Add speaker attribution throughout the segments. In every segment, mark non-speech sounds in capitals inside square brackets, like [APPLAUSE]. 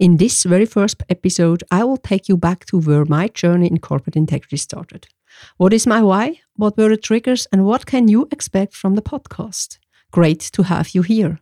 Speaker 1: In this very first episode, I will take you back to where my journey in corporate integrity started. What is my why? What were the triggers? And what can you expect from the podcast? Great to have you here.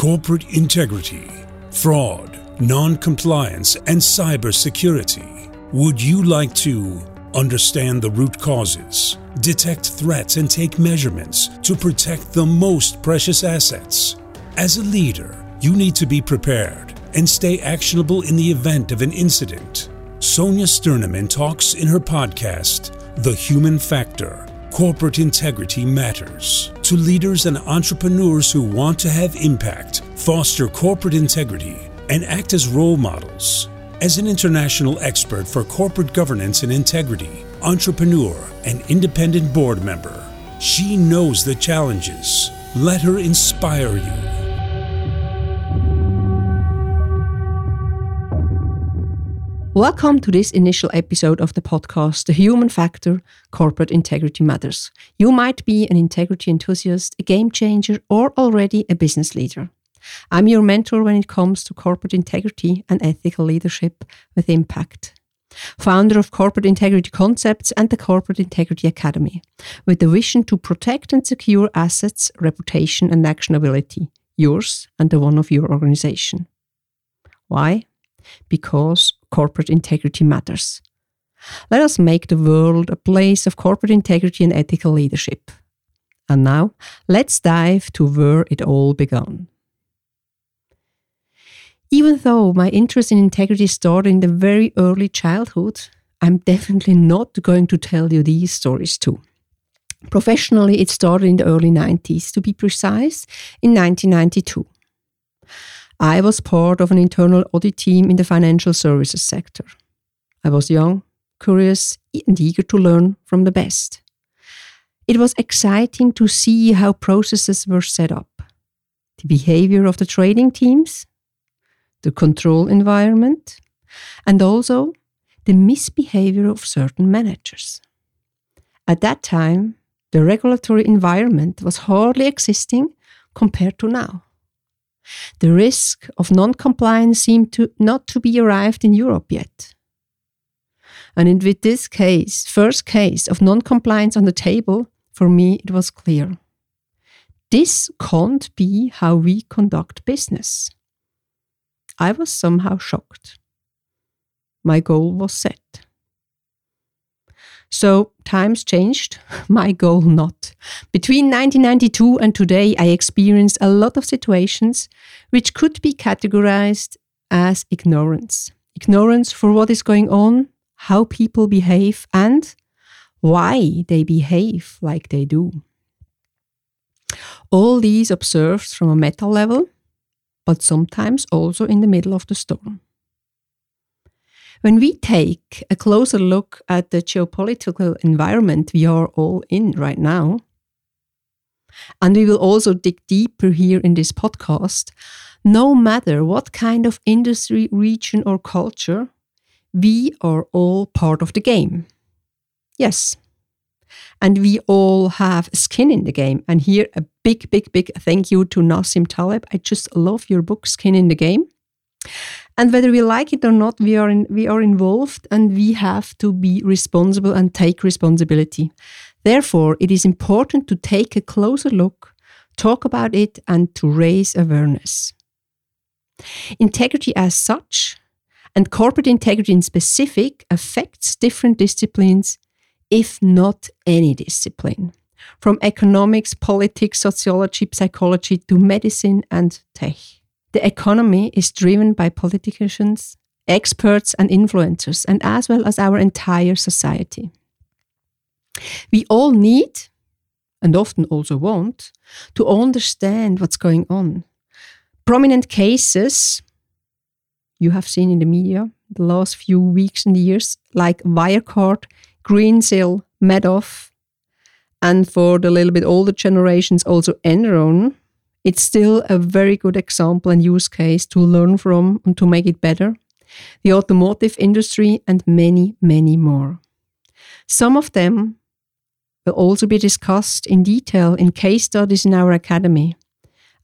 Speaker 2: Corporate integrity, fraud, non compliance, and cybersecurity. Would you like to understand the root causes, detect threats, and take measurements to protect the most precious assets? As a leader, you need to be prepared and stay actionable in the event of an incident. Sonja Stirnimann talks in her podcast, The Human Factor Corporate Integrity Matters, to leaders and entrepreneurs who want to have impact, foster corporate integrity, and act as role models. As an international expert for corporate governance and integrity, entrepreneur, and independent board member, she knows the challenges. Let her inspire you.
Speaker 1: Welcome to this initial episode of the podcast, The Human Factor Corporate Integrity Matters. You might be an integrity enthusiast, a game changer, or already a business leader. I'm your mentor when it comes to corporate integrity and ethical leadership with impact. Founder of Corporate Integrity Concepts and the Corporate Integrity Academy, with the vision to protect and secure assets, reputation, and actionability, yours and the one of your organization. Why? Because corporate integrity matters. Let us make the world a place of corporate integrity and ethical leadership. And now, let's dive to where it all began. Even though my interest in integrity started in the very early childhood, I'm definitely not going to tell you these stories too. Professionally, it started in the early 90s, to be precise, in 1992. I was part of an internal audit team in the financial services sector. I was young, curious, and eager to learn from the best. It was exciting to see how processes were set up, the behavior of the trading teams, the control environment, and also the misbehavior of certain managers. At that time, the regulatory environment was hardly existing compared to now. The risk of non-compliance seemed to not to be arrived in Europe yet. And with this case, first case of non-compliance on the table, for me it was clear. This can't be how we conduct business. I was somehow shocked. My goal was set. So times changed, [LAUGHS] my goal not. Between 1992 and today, I experienced a lot of situations which could be categorized as ignorance. Ignorance for what is going on, how people behave, and why they behave like they do. All these observed from a meta level, but sometimes also in the middle of the storm. When we take a closer look at the geopolitical environment we are all in right now, and we will also dig deeper here in this podcast, no matter what kind of industry, region, or culture, we are all part of the game. Yes. And we all have skin in the game. And here, a big, big, big thank you to Nassim Taleb. I just love your book, Skin in the Game. And whether we like it or not, we are in, we are involved and we have to be responsible and take responsibility. Therefore, it is important to take a closer look, talk about it, and to raise awareness. Integrity as such, and corporate integrity in specific, affects different disciplines, if not any discipline, from economics, politics, sociology, psychology to medicine and tech. The economy is driven by politicians, experts, and influencers, and as well as our entire society. We all need, and often also want, to understand what's going on. Prominent cases you have seen in the media the last few weeks and years, like Wirecard, Greensill, Madoff, and for the little bit older generations, also Enron it's still a very good example and use case to learn from and to make it better. The automotive industry and many, many more. Some of them will also be discussed in detail in case studies in our academy.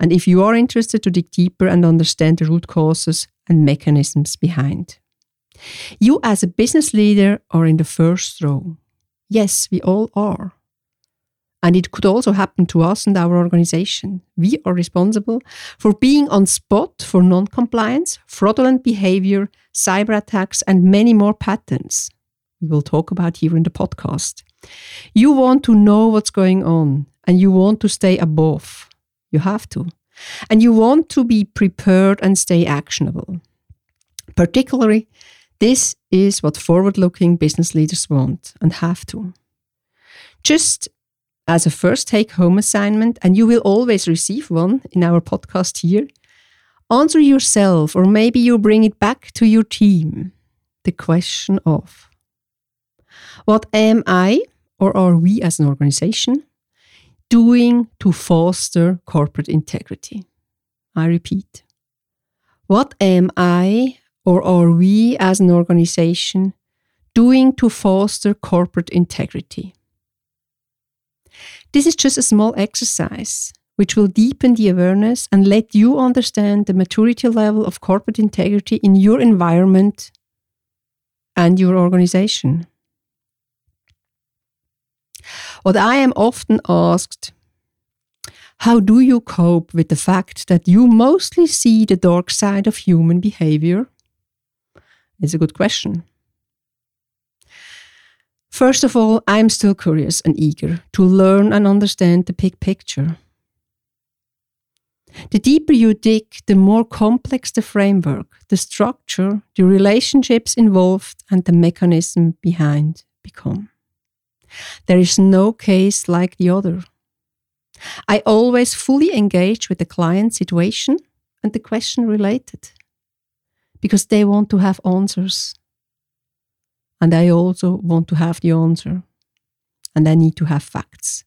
Speaker 1: And if you are interested to dig deeper and understand the root causes and mechanisms behind, you as a business leader are in the first row. Yes, we all are. And it could also happen to us and our organization. We are responsible for being on spot for non compliance, fraudulent behavior, cyber attacks, and many more patterns we will talk about here in the podcast. You want to know what's going on and you want to stay above. You have to. And you want to be prepared and stay actionable. Particularly, this is what forward looking business leaders want and have to. Just as a first take home assignment, and you will always receive one in our podcast here, answer yourself, or maybe you bring it back to your team, the question of what am I, or are we as an organization, doing to foster corporate integrity? I repeat. What am I, or are we as an organization, doing to foster corporate integrity? This is just a small exercise which will deepen the awareness and let you understand the maturity level of corporate integrity in your environment and your organization. What I am often asked how do you cope with the fact that you mostly see the dark side of human behavior? It's a good question. First of all, I'm still curious and eager to learn and understand the big picture. The deeper you dig, the more complex the framework, the structure, the relationships involved, and the mechanism behind become. There is no case like the other. I always fully engage with the client situation and the question related because they want to have answers and I also want to have the answer. And I need to have facts.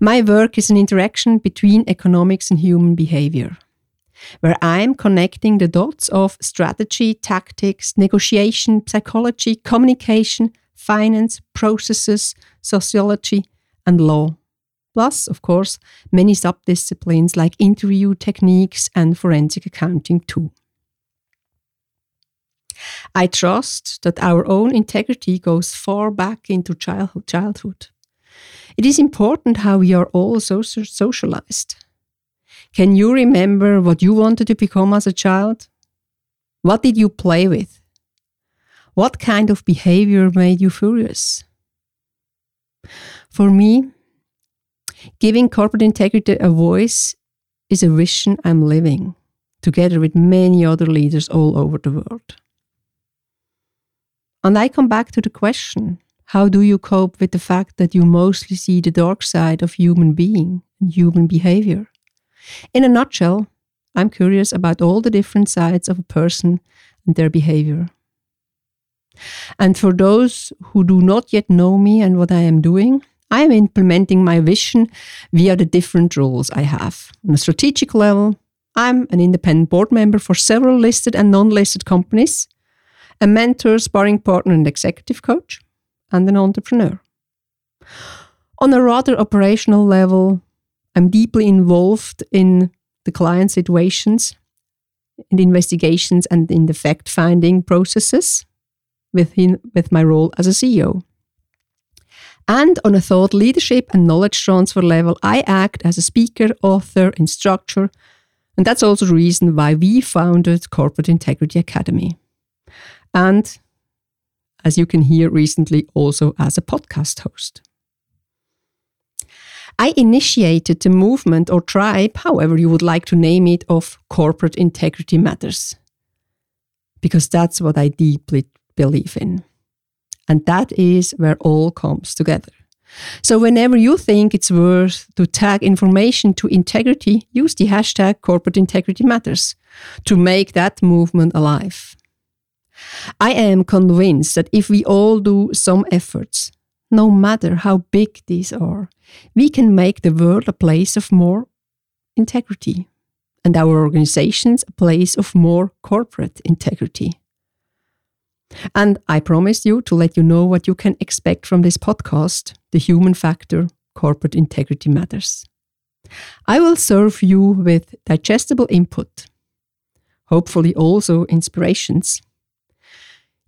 Speaker 1: My work is an interaction between economics and human behavior, where I'm connecting the dots of strategy, tactics, negotiation, psychology, communication, finance, processes, sociology, and law. Plus, of course, many subdisciplines like interview techniques and forensic accounting too. I trust that our own integrity goes far back into childhood. It is important how we are all so socialized. Can you remember what you wanted to become as a child? What did you play with? What kind of behavior made you furious? For me, giving corporate integrity a voice is a vision I'm living, together with many other leaders all over the world. And I come back to the question how do you cope with the fact that you mostly see the dark side of human being and human behavior? In a nutshell, I'm curious about all the different sides of a person and their behavior. And for those who do not yet know me and what I am doing, I am implementing my vision via the different roles I have. On a strategic level, I'm an independent board member for several listed and non listed companies a mentor, sparring partner, and executive coach, and an entrepreneur. On a rather operational level, I'm deeply involved in the client situations, in the investigations, and in the fact finding processes within, with my role as a CEO. And on a thought leadership and knowledge transfer level, I act as a speaker, author, instructor, and that's also the reason why we founded Corporate Integrity Academy and as you can hear recently, also as a podcast host. I initiated the movement or tribe, however you would like to name it, of corporate integrity matters. Because that's what I deeply believe in. And that is where all comes together. So whenever you think it's worth to tag information to integrity, use the hashtag corporate integrity matters to make that movement alive. I am convinced that if we all do some efforts, no matter how big these are, we can make the world a place of more integrity and our organizations a place of more corporate integrity. And I promised you to let you know what you can expect from this podcast The Human Factor Corporate Integrity Matters. I will serve you with digestible input, hopefully, also inspirations.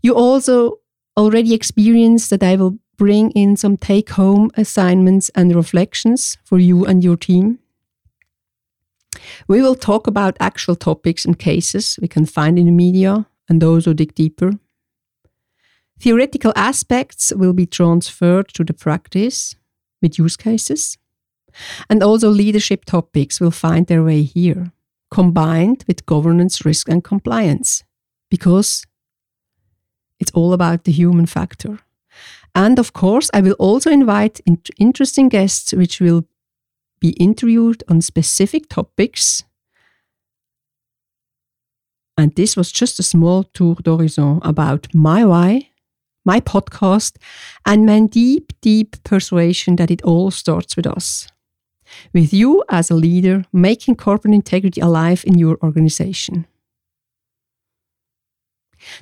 Speaker 1: You also already experienced that I will bring in some take home assignments and reflections for you and your team. We will talk about actual topics and cases we can find in the media and those who dig deeper. Theoretical aspects will be transferred to the practice with use cases. And also leadership topics will find their way here, combined with governance, risk, and compliance, because it's all about the human factor. And of course, I will also invite interesting guests which will be interviewed on specific topics. And this was just a small tour d'horizon about my why, my podcast, and my deep, deep persuasion that it all starts with us. With you as a leader, making corporate integrity alive in your organization.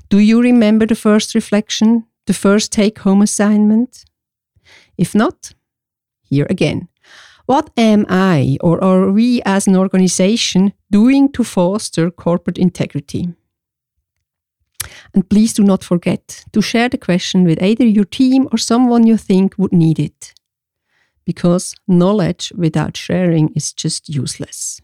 Speaker 1: Do you remember the first reflection, the first take home assignment? If not, here again. What am I or are we as an organization doing to foster corporate integrity? And please do not forget to share the question with either your team or someone you think would need it. Because knowledge without sharing is just useless.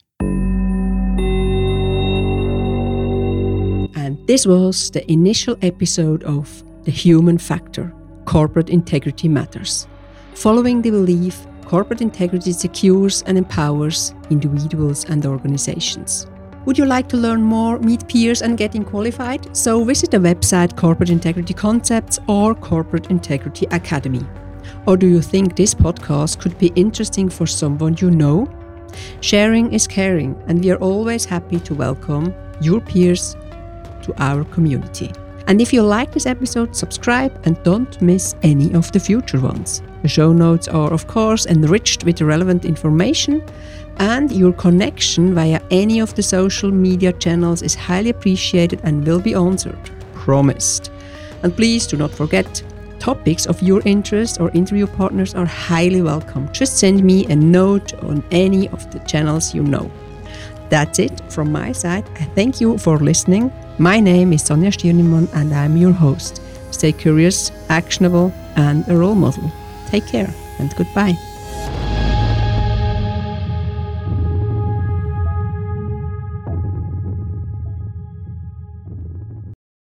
Speaker 1: This was the initial episode of The Human Factor Corporate Integrity Matters, following the belief corporate integrity secures and empowers individuals and organizations. Would you like to learn more, meet peers, and getting qualified? So visit the website Corporate Integrity Concepts or Corporate Integrity Academy. Or do you think this podcast could be interesting for someone you know? Sharing is caring, and we are always happy to welcome your peers to our community. And if you like this episode, subscribe and don't miss any of the future ones. The show notes are, of course, enriched with relevant information, and your connection via any of the social media channels is highly appreciated and will be answered. Promised. And please do not forget topics of your interest or interview partners are highly welcome. Just send me a note on any of the channels you know. That's it from my side. I thank you for listening. My name is Sonja Stirnimann and I'm your host. Stay curious, actionable, and a role model. Take care and goodbye.